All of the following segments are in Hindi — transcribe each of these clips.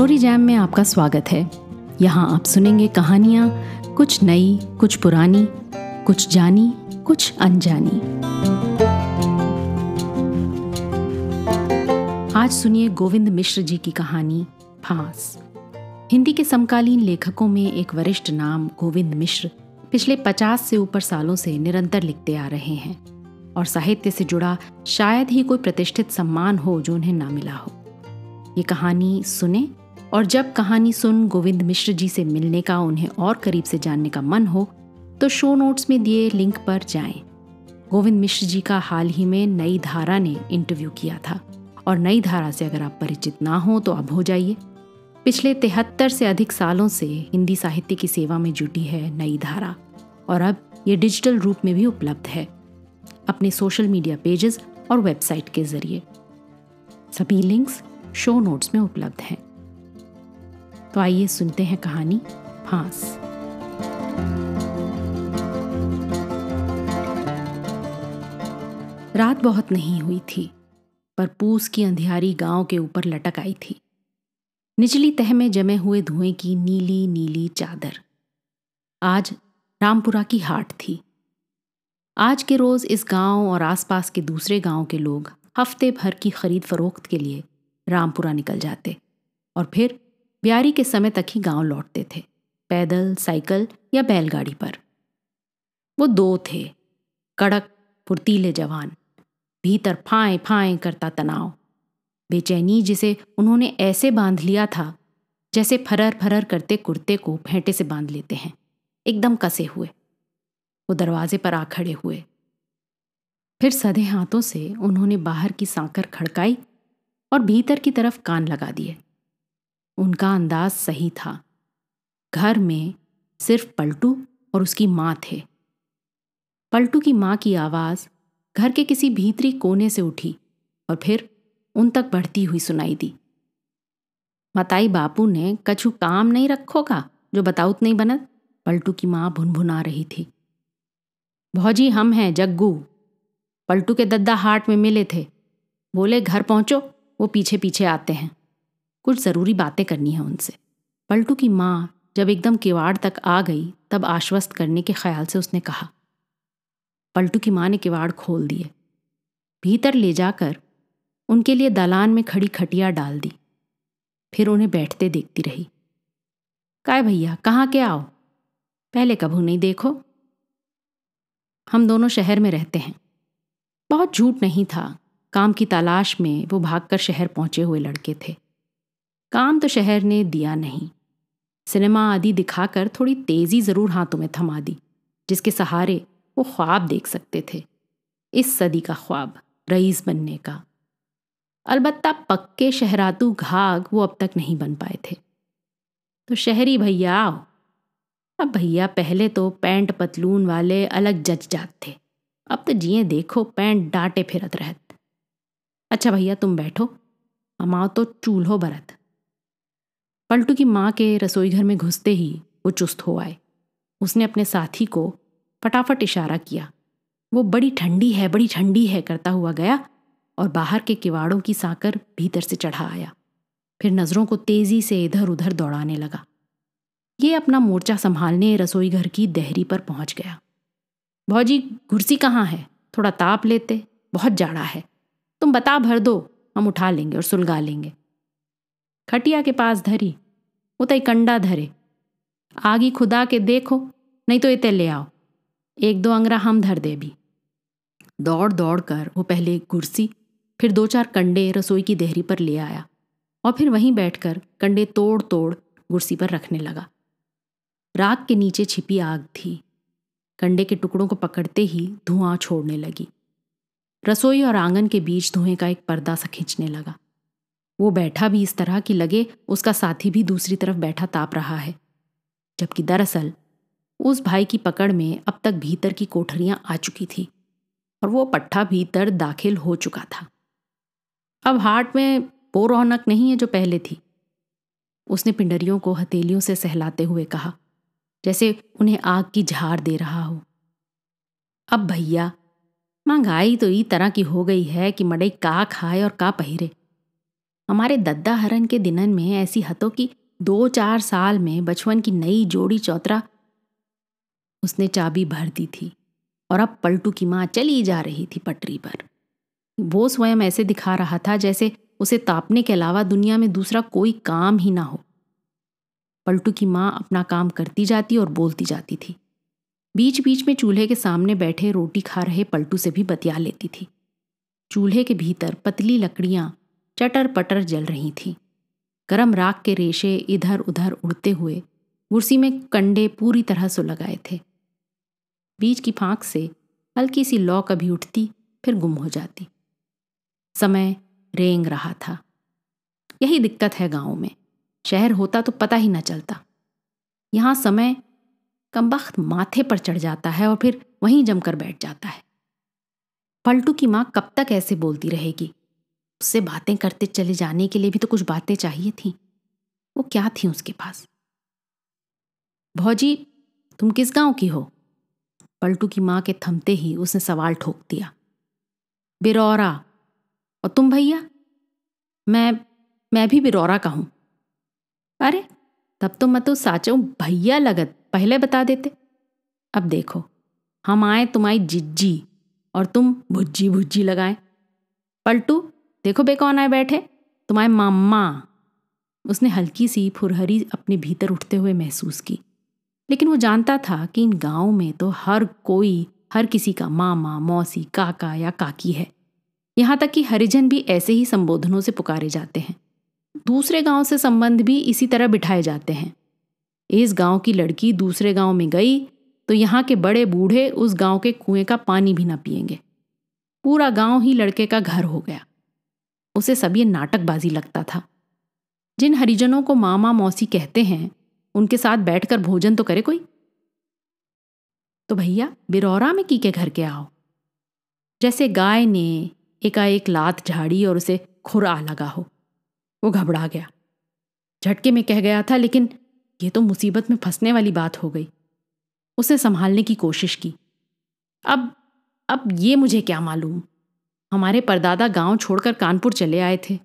स्टोरी जैम में आपका स्वागत है। यहाँ आप सुनेंगे कहानियाँ, कुछ नई, कुछ पुरानी, कुछ जानी, कुछ अनजानी। आज सुनिए गोविंद मिश्र जी की कहानी, फांस। हिंदी के समकालीन लेखकों में एक वरिष्ठ नाम गोविंद मिश्र पिछले पचास से ऊपर सालों से निरंतर लिखते आ रहे हैं और साहित्य से जुड़ा शायद ही कोई प्रतिष्ठित सम्मान हो जो उन्हें ना मिला हो। ये कहानी सुने और जब कहानी सुन गोविंद मिश्र जी से मिलने का, उन्हें और करीब से जानने का मन हो तो शो नोट्स में दिए लिंक पर जाएँ। गोविंद मिश्र जी का हाल ही में नई धारा ने इंटरव्यू किया था। और नई धारा से अगर आप परिचित ना हो तो अब हो जाइए। पिछले तिहत्तर से अधिक सालों से हिंदी साहित्य की सेवा में जुटी है नई धारा। और अब ये डिजिटल रूप में भी उपलब्ध है। अपने सोशल मीडिया पेजेस और वेबसाइट के ज़रिए। सभी लिंक्स शो नोट्स में उपलब्ध हैं। तो आइए सुनते हैं कहानी फांस। रात बहुत नहीं हुई थी, पर पूस की अंधियारी गाँव के ऊपर लटक आई थी। निचली तह में जमे हुए धुएँ की नीली नीली चादर। आज रामपुरा की हाट थी। आज के रोज इस गाँव और आसपास के दूसरे गाँव के लोग हफ़्ते भर की खरीद फरोख्त के लिए रामपुरा निकल जाते और फिर ब्यारी के समय तक ही गाँव लौटते थे, पैदल, साइकिल या बैलगाड़ी पर। वो दो थे, कड़क फुर्तीले जवान। भीतर फाए फाए करता तनाव। बेचैनी जिसे उन्होंने ऐसे बाँध लिया था, जैसे फरर फरर करते कुर्ते को फेंटे से बाँध लेते हैं, एकदम कसे हुए। वो दरवाजे पर आ खड़े हुए। फिर सधे हाथों से उन्होंने बाहर की सांकर खड़काई और भीतर की तरफ़ कान लगा दिए। उनका अंदाज सही था। घर में सिर्फ़ पलटू और उसकी माँ थे। पलटू की माँ की आवाज़ घर के किसी भीतरी कोने से उठी और फिर उन तक बढ़ती हुई सुनाई दी। मताई बापू ने कछु काम नहीं रखोगा जो बताऊत नहीं बनत? पलटू की माँ भुनभुना रही थी। भौजी, हम हैं, जग्गू। पलटू के दद्दा हाट में मिले थे। बोले, घर पहुंचो, वो पीछे पीछे आते हैं। कुछ ज़रूरी बातें करनी है उनसे। पलटू की माँ जब एकदम किवाड़ तक आ गई, तब आश्वस्त करने के ख्याल से उसने कहा, पलटू की माँ ने किवाड़ खोल दिए। भीतर ले जाकर उनके लिए दलान में खड़ी खटिया डाल दी। फिर उन्हें बैठते देखती रही। काय भैया, कहाँ के आओ? पहले कभू नहीं देखो। हम दोनों शहर में रहते हैं। बहुत झूठ नहीं था। काम की तलाश में वो भागकर शहर पहुँचे हुए लड़के थे। काम तो शहर ने दिया नहीं। सिनेमा आदि दिखाकर थोड़ी तेज़ी ज़रूर हाथों में थमा दी, जिसके सहारे वो ख्वाब देख सकते थे, इस सदी का ख्वाब, रईस बनने का। अलबत्ता पक्के शहरातू घाग वो अब तक नहीं बन पाए थे। तो शहरी भैया आओ। अब भैया पहले तो पैंट पतलून वाले अलग जज जात थे। अब तो जिए देखो पैंट डांटे फिरत रहत। अच्छा भैया तुम बैठो, हम आओ तो चूल्हो बरत। पलटू की माँ के रसोई घर में घुसते ही वो चुस्त हो आए। उसने अपने साथी को फटाफट इशारा किया। वो बड़ी ठंडी है, बड़ी ठंडी है करता हुआ गया और बाहर के किवाड़ों की साकर भीतर से चढ़ा आया। फिर नज़रों को तेज़ी से इधर उधर दौड़ाने लगा। ये अपना मोर्चा संभालने रसोई घर की दहरी पर पहुँच गया। भौजी, कुर्सी कहाँ है? थोड़ा ताप लेते, बहुत जाड़ा है। तुम बता, भर दो, हम उठा लेंगे और सुलगा लेंगे। खटिया के पास धरी उतई कंडा धरे। आगी खुदा के देखो, नहीं तो इते ले आओ। एक दो अंगरा हम धर दे भी दौड़ दौड़ कर वो पहले कुर्सी, फिर दो चार कंडे रसोई की देहरी पर ले आया और फिर वहीं बैठकर कंडे तोड़ तोड़ कुर्सी पर रखने लगा। राख के नीचे छिपी आग थी। कंडे के टुकड़ों को पकड़ते ही धुआँ छोड़ने लगी। रसोई और आँगन के बीच धुएँ का एक पर्दा सा खींचने लगा। वो बैठा भी इस तरह की लगे उसका साथी भी दूसरी तरफ़ बैठा ताप रहा है। जबकि दरअसल, उस भाई की पकड़ में अब तक भीतर की कोठरियाँ आ चुकी थी और वो पट्टा भीतर दाखिल हो चुका था। अब हाट में वो रौनक नहीं है जो पहले थी। उसने पिंडरियों को हथेलियों से सहलाते हुए कहा, जैसे उन्हें आग की झार दे रहा हो। अब भैया, महँगाई तो ई तरह की हो गई है कि मड़ई का खाए और का पहिरे। हमारे दद्दा हरन के दिनन में ऐसी हतों की दो चार साल में बचपन की नई जोड़ी चौतरा उसने चाबी भर दी थी और अब पलटू की माँ चली जा रही थी पटरी पर। वो स्वयं ऐसे दिखा रहा था जैसे उसे तापने के अलावा दुनिया में दूसरा कोई काम ही ना हो। पलटू की माँ अपना काम करती जाती और बोलती जाती थी। बीच बीच में चूल्हे के सामने बैठे रोटी खा रहे पलटू से भी बतिया लेती थी। चूल्हे के भीतर पतली लकड़ियाँ चटर पटर जल रही थी। गरम राख के रेशे इधर उधर उड़ते हुए कुर्सी में कंडे पूरी तरह से लगाए थे। बीज की फांक से हल्की सी लौ कभी उठती, फिर गुम हो जाती। समय रेंग रहा था। यही दिक्कत है गाँव में। शहर होता तो पता ही न चलता। यहाँ समय कमबख्त माथे पर चढ़ जाता है और फिर वहीं जमकर बैठ जाता है। पलटू की माँ कब तक ऐसे बोलती रहेगी? उससे बातें करते चले जाने के लिए भी तो कुछ बातें चाहिए थी। वो क्या थी उसके पास? भौजी, तुम किस गाँव की हो? पलटू की माँ के थमते ही उसने सवाल ठोक दिया। बिरौरा। और तुम भैया? मैं मैं भी बिरौरा का हूँ। अरे, तब तो मैं तो साचो भैया लगत, पहले बता देते। अब देखो, हम आए तुम्हारी जिज्जी, और तुम भुज्जी भुज्जी लगाए। पलटू देखो बे कौन आए बैठे। तुम्हारे मामा। उसने हल्की सी फुरहरी अपने भीतर उठते हुए महसूस की। लेकिन वो जानता था कि इन गाँव में तो हर कोई, हर किसी का मामा, मौसी, काका या काकी है। यहाँ तक कि हरिजन भी ऐसे ही संबोधनों से पुकारे जाते हैं। दूसरे गाँव से संबंध भी इसी तरह बिठाए जाते हैं। इस गाँव की लड़की दूसरे गाँव में गई तो यहाँ के बड़े बूढ़े उस गाँव के कुएँ का पानी भी ना पिएँगे पूरा गाँव ही लड़के का घर हो गया। उसे सब ये नाटकबाजी लगता था। जिन हरिजनों को मामा मौसी कहते हैं, उनके साथ बैठकर भोजन तो करे कोई? तो भैया, बिरौरा में की के घर के आओ। जैसे गाय ने एकाएक लात झाड़ी और उसे खुरा लगा हो, वो घबरा गया। झटके में कह गया था, लेकिन ये तो मुसीबत में फंसने वाली बात हो गई। उसे संभालने की कोशिश की। अब अब ये मुझे क्या मालूम? हमारे परदादा गाँव छोड़कर कानपुर चले आए थे।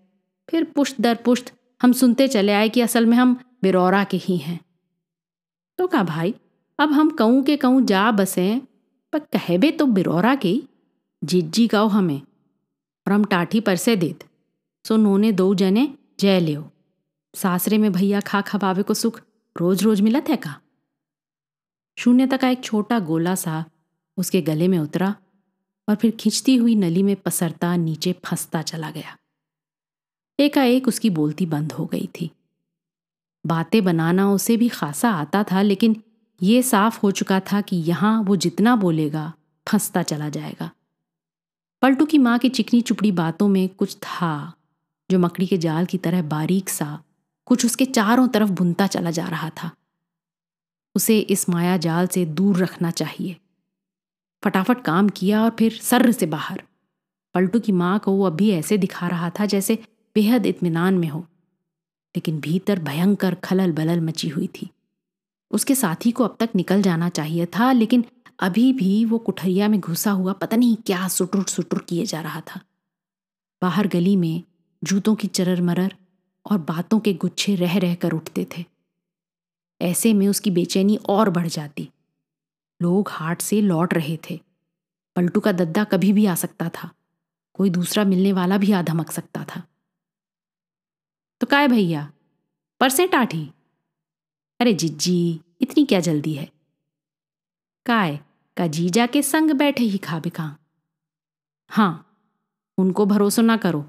फिर पुश्त दर पुश्त हम सुनते चले आए कि असल में हम बिरौरा के ही हैं। तो कहा, भाई, अब हम कहूँ के कहूँ जा बसें, पर कहबे तो बिरौरा के जिज्जी गाओ हमें, और हम टाठी पर से देत। सो नोने दो जने जय लियो सासरे में भैया खा खबावे को सुख रोज रोज मिलत है का? शून्यता का एक छोटा गोला सा उसके गले में उतरा। और फिर खिंचती हुई नली में पसरता नीचे फंसता चला गया। एकाएक उसकी बोलती बंद हो गई थी। बातें बनाना उसे भी खासा आता था, लेकिन ये साफ़ हो चुका था कि यहाँ वो जितना बोलेगा, फंसता चला जाएगा। पलटू की माँ की चिकनी चुपड़ी बातों में कुछ था, जो मकड़ी के जाल की तरह बारीक सा, कुछ उसके चारों तरफ़ बुनता चला जा रहा था। उसे इस माया जाल से दूर रखना चाहिए। फटाफट काम किया और फिर सर्र से बाहर। पलटू की माँ को वो अभी ऐसे दिखा रहा था जैसे बेहद इत्मीनान में हो, लेकिन भीतर भयंकर खलल बलल मची हुई थी। उसके साथी को अब तक निकल जाना चाहिए था, लेकिन अभी भी वो कुठरिया में घुसा हुआ पता नहीं क्या सुटुर सुटुर किए जा रहा था। बाहर गली में जूतों की चरर मरर और बातों के गुच्छे रह रह कर उठते थे। ऐसे में उसकी बेचैनी और बढ़ जाती। लोग हाट से लौट रहे थे। पलटू का दद्दा कभी भी आ सकता था। कोई दूसरा मिलने वाला भी आ धमक सकता था। तो काय भैया परसे टाठी अरे जिज्जी, इतनी क्या जल्दी है? काय, का जीजा के संग बैठे ही खा बिखा हाँ उनको भरोसा ना करो।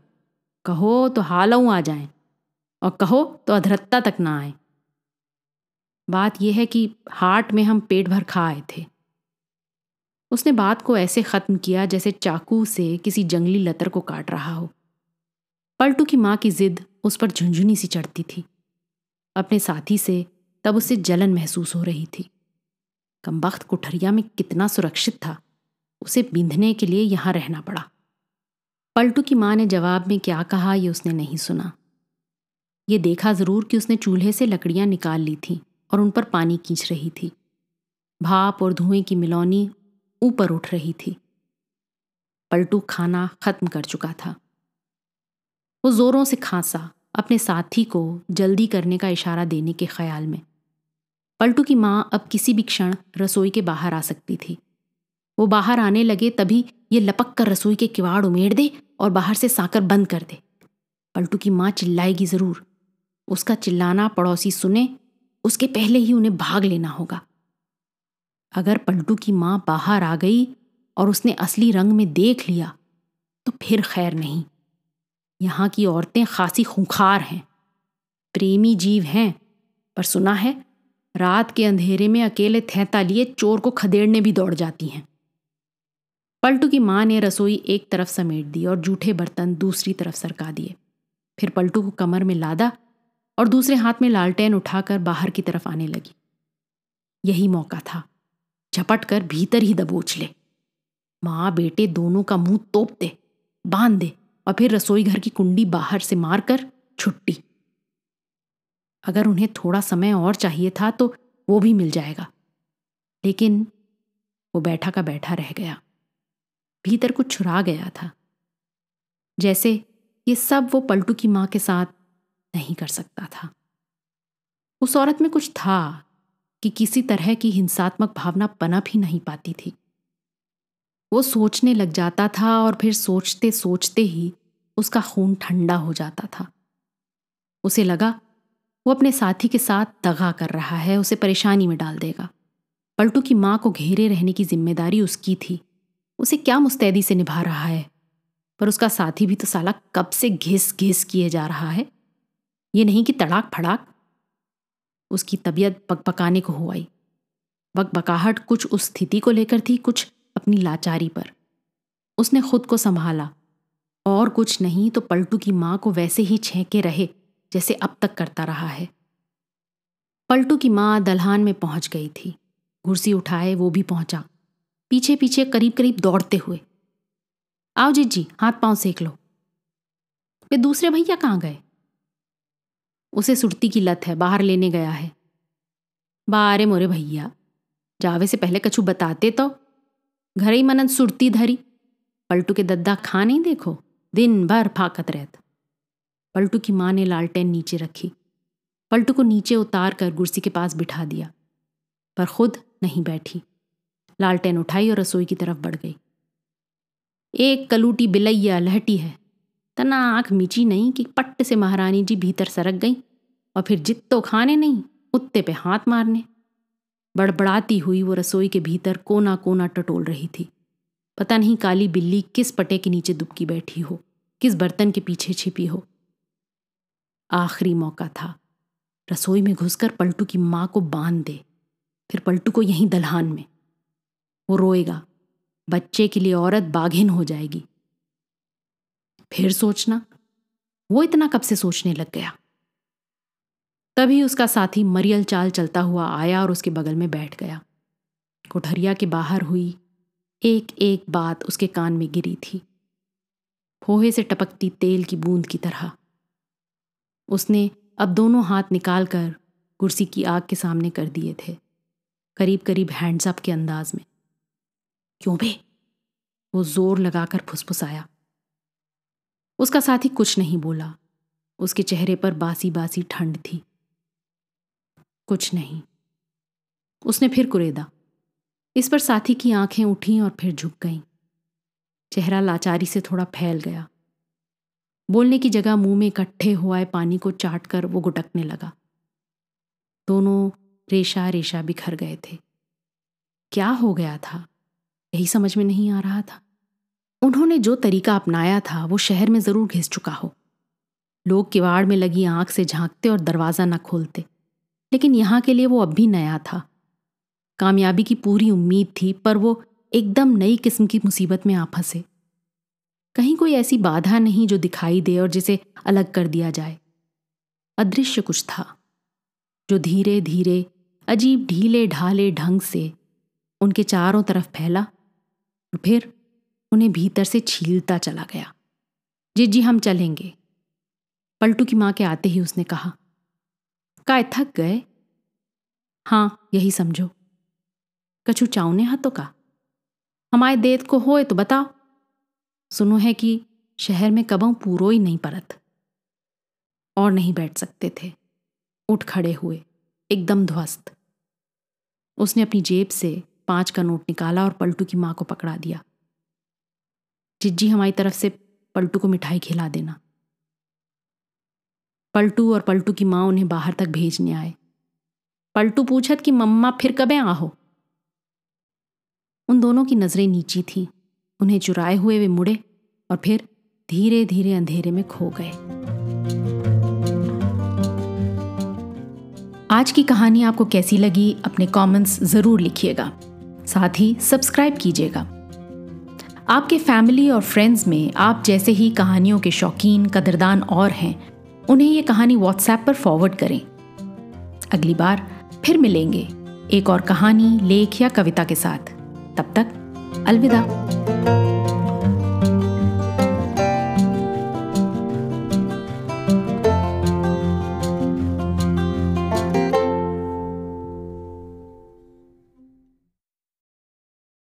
कहो तो हालऊ आ जाए, और कहो तो अधरत्ता तक ना आए। बात यह है कि हाट में हम पेट भर खा आए थे। उसने बात को ऐसे खत्म किया जैसे चाकू से किसी जंगली लतर को काट रहा हो। पलटू की माँ की जिद उस पर झुंझुनी सी चढ़ती थी। अपने साथी से तब उसे जलन महसूस हो रही थी। कमबख्त कुठरिया में कितना सुरक्षित था। उसे बींधने के लिए यहाँ रहना पड़ा। पलटू की माँ ने जवाब में क्या कहा ये उसने नहीं सुना। ये देखा ज़रूर कि उसने चूल्हे से लकड़ियाँ निकाल ली थीं। और उन पर पानी खींच रही थी। भाप और धुएँ की मिलौनी ऊपर उठ रही थी। पलटू खाना खत्म कर चुका था। वो जोरों से खांसा अपने साथी को जल्दी करने का इशारा देने के ख्याल में। पलटू की माँ अब किसी भी क्षण रसोई के बाहर आ सकती थी। वो बाहर आने लगे तभी ये लपक कर रसोई के किवाड़ उमेड़ दे और बाहर से साकर बंद कर दे। पलटू की माँ चिल्लाएगी ज़रूर। उसका चिल्लाना पड़ोसी सुने उसके पहले ही उन्हें भाग लेना होगा। अगर पलटू की माँ बाहर आ गई और उसने असली रंग में देख लिया तो फिर खैर नहीं। यहाँ की औरतें खासी खूंखार हैं। प्रेमी जीव हैं, पर सुना है, रात के अंधेरे में अकेले थैता लिए चोर को खदेड़ने भी दौड़ जाती हैं। पलटू की माँ ने रसोई एक तरफ़ समेट दी और जूठे बर्तन दूसरी तरफ़ सरका दिए। फिर पलटू को कमर में लादा और दूसरे हाथ में लालटेन उठाकर बाहर की तरफ़ आने लगी। यही मौका था झपट कर भीतर ही दबोच ले। माँ बेटे दोनों का मुँह तोप दे, बाँध दे और फिर रसोई घर की कुंडी बाहर से मारकर छुट्टी। अगर उन्हें थोड़ा समय और चाहिए था तो वो भी मिल जाएगा। लेकिन वो बैठा का बैठा रह गया। भीतर कुछ छुरा गया था। जैसे ये सब वो पलटू की माँ के साथ नहीं कर सकता था। उस औरत में कुछ था कि किसी तरह की हिंसात्मक भावना पनप ही नहीं पाती थी। वो सोचने लग जाता था और फिर सोचते सोचते ही उसका खून ठंडा हो जाता था। उसे लगा, वो अपने साथी के साथ दगा कर रहा है, उसे परेशानी में डाल देगा। पलटू की माँ को घेरे रहने की ज़िम्मेदारी उसकी थी। उसे क्या मुस्तैदी से निभा रहा है? पर उसका साथी भी तो साला कब से घिस घिस किए जा रहा है। ये नहीं कि तड़ाक फड़ाक। उसकी तबीयत पकपकाने को हो आई। बकबकाहट कुछ उस स्थिति को लेकर थी, कुछ अपनी लाचारी पर। उसने खुद को संभाला। और कुछ नहीं तो पलटू की माँ को वैसे ही छेंके रहे, जैसे अब तक करता रहा है। पलटू की माँ दलहान में पहुँच गई थी। कुर्सी उठाए, वो भी पहुँचा। पीछे पीछे करीब करीब दौड़ते हुए। आओ जी जी हाथ पाँव सेक लो। वे दूसरे भैया कहाँ गए? उसे सुरती की लत है, बाहर लेने गया है। बारे मोरे भैया, जावे से पहले कछु बताते तो। घर ही मनन सुरती धरी। पलटू के दद्दा खा नहीं देखो, दिन भर फाकत रहत। पलटू की माँ ने लालटेन नीचे रखी। पलटू को नीचे उतार कर कुर्सी के पास बिठा दिया, पर खुद नहीं बैठी। लालटेन उठाई और रसोई की तरफ़ बढ़ गई। एक कलूटी बिलैया लहटी है, तना आँख मीची नहीं कि पट्ट से महारानी जी भीतर सरक गई। और फिर जित्तो खाने नहीं, उत्ते पे हाथ मारने। बड़बड़ाती हुई वो रसोई के भीतर कोना कोना टटोल रही थी। पता नहीं काली बिल्ली किस पटे के नीचे दुबकी बैठी हो, किस बर्तन के पीछे छिपी हो। आखिरी मौका था। रसोई में घुसकर पलटू की माँ को बाँध दे, फिर पलटू को यहीं दलहान में। वो रोएगा, बच्चे के लिए औरत बाघिन हो जाएगी। फिर सोचना, वो इतना कब से सोचने लग गया? तभी उसका साथी मरियल चाल चलता हुआ आया और उसके बगल में बैठ गया। कोठरिया के बाहर हुई एक एक बात उसके कान में गिरी थी। फोहे से टपकती तेल की बूंद की तरह। उसने अब दोनों हाथ निकालकर कुर्सी की आग के सामने कर दिए थे करीब करीब हैंड्सअप के अंदाज में। क्यों बे? वो ज़ोर लगाकर फुसफुसाया। उसका साथी कुछ नहीं बोला। उसके चेहरे पर बासी बासी ठंड थी। कुछ नहीं। उसने फिर कुरेदा। इस पर साथी की आँखें उठी और फिर झुक गईं। चेहरा लाचारी से थोड़ा फैल गया। बोलने की जगह मुँह में इकट्ठे हुआ पानी को चाट कर वो गुटकने लगा। दोनों रेशा रेशा बिखर गए थे। क्या हो गया था? यही समझ में नहीं आ रहा था। उन्होंने जो तरीका अपनाया था, वो शहर में ज़रूर घिस चुका हो। लोग किवाड़ में लगी आँख से झांकते और दरवाज़ा न खोलते। लेकिन यहाँ के लिए वो अब भी नया था। कामयाबी की पूरी उम्मीद थी, पर वो एकदम नई किस्म की मुसीबत में आ फंसे। कहीं कोई ऐसी बाधा नहीं जो दिखाई दे और जिसे अलग कर दिया जाए। अदृश्य कुछ था, जो धीरे धीरे अजीब ढीले ढाले ढंग से उनके चारों तरफ़ फैला और फिर उन्हें भीतर से छीलता चला गया। जी जी हम चलेंगे। पलटू की माँ के आते ही उसने कहा काय थक गए। हाँ यही समझो। कछु चाउने हाथों का। हमारे देत को होए तो बताओ। सुनो है कि शहर में कबों पूरो ही नहीं परत। और नहीं बैठ सकते थे। उठ खड़े हुए, एकदम ध्वस्त। उसने अपनी जेब से पाँच का नोट निकाला और पलटू की माँ को पकड़ा दिया। जिज्जी हमारी तरफ़ से पलटू को मिठाई खिला देना। पलटू और पलटू की माँ उन्हें बाहर तक भेजने आए। पलटू पूछत कि, मम्मा, फिर कबे आहो? उन दोनों की नज़रें नीची थीं। उन्हें चुराए हुए वे मुड़े और फिर धीरे धीरे अंधेरे में खो गए। आज की कहानी आपको कैसी लगी, अपने कमेंट्स ज़रूर लिखिएगा। साथ ही सब्सक्राइब कीजिएगा। आपके फैमिली और फ्रेंड्स में आप जैसे ही कहानियों के शौकीन, कदरदान और हैं उन्हें ये कहानी व्हाट्सएप पर फॉरवर्ड करें। अगली बार फिर मिलेंगे एक और कहानी, लेख या कविता के साथ। तब तक अलविदा।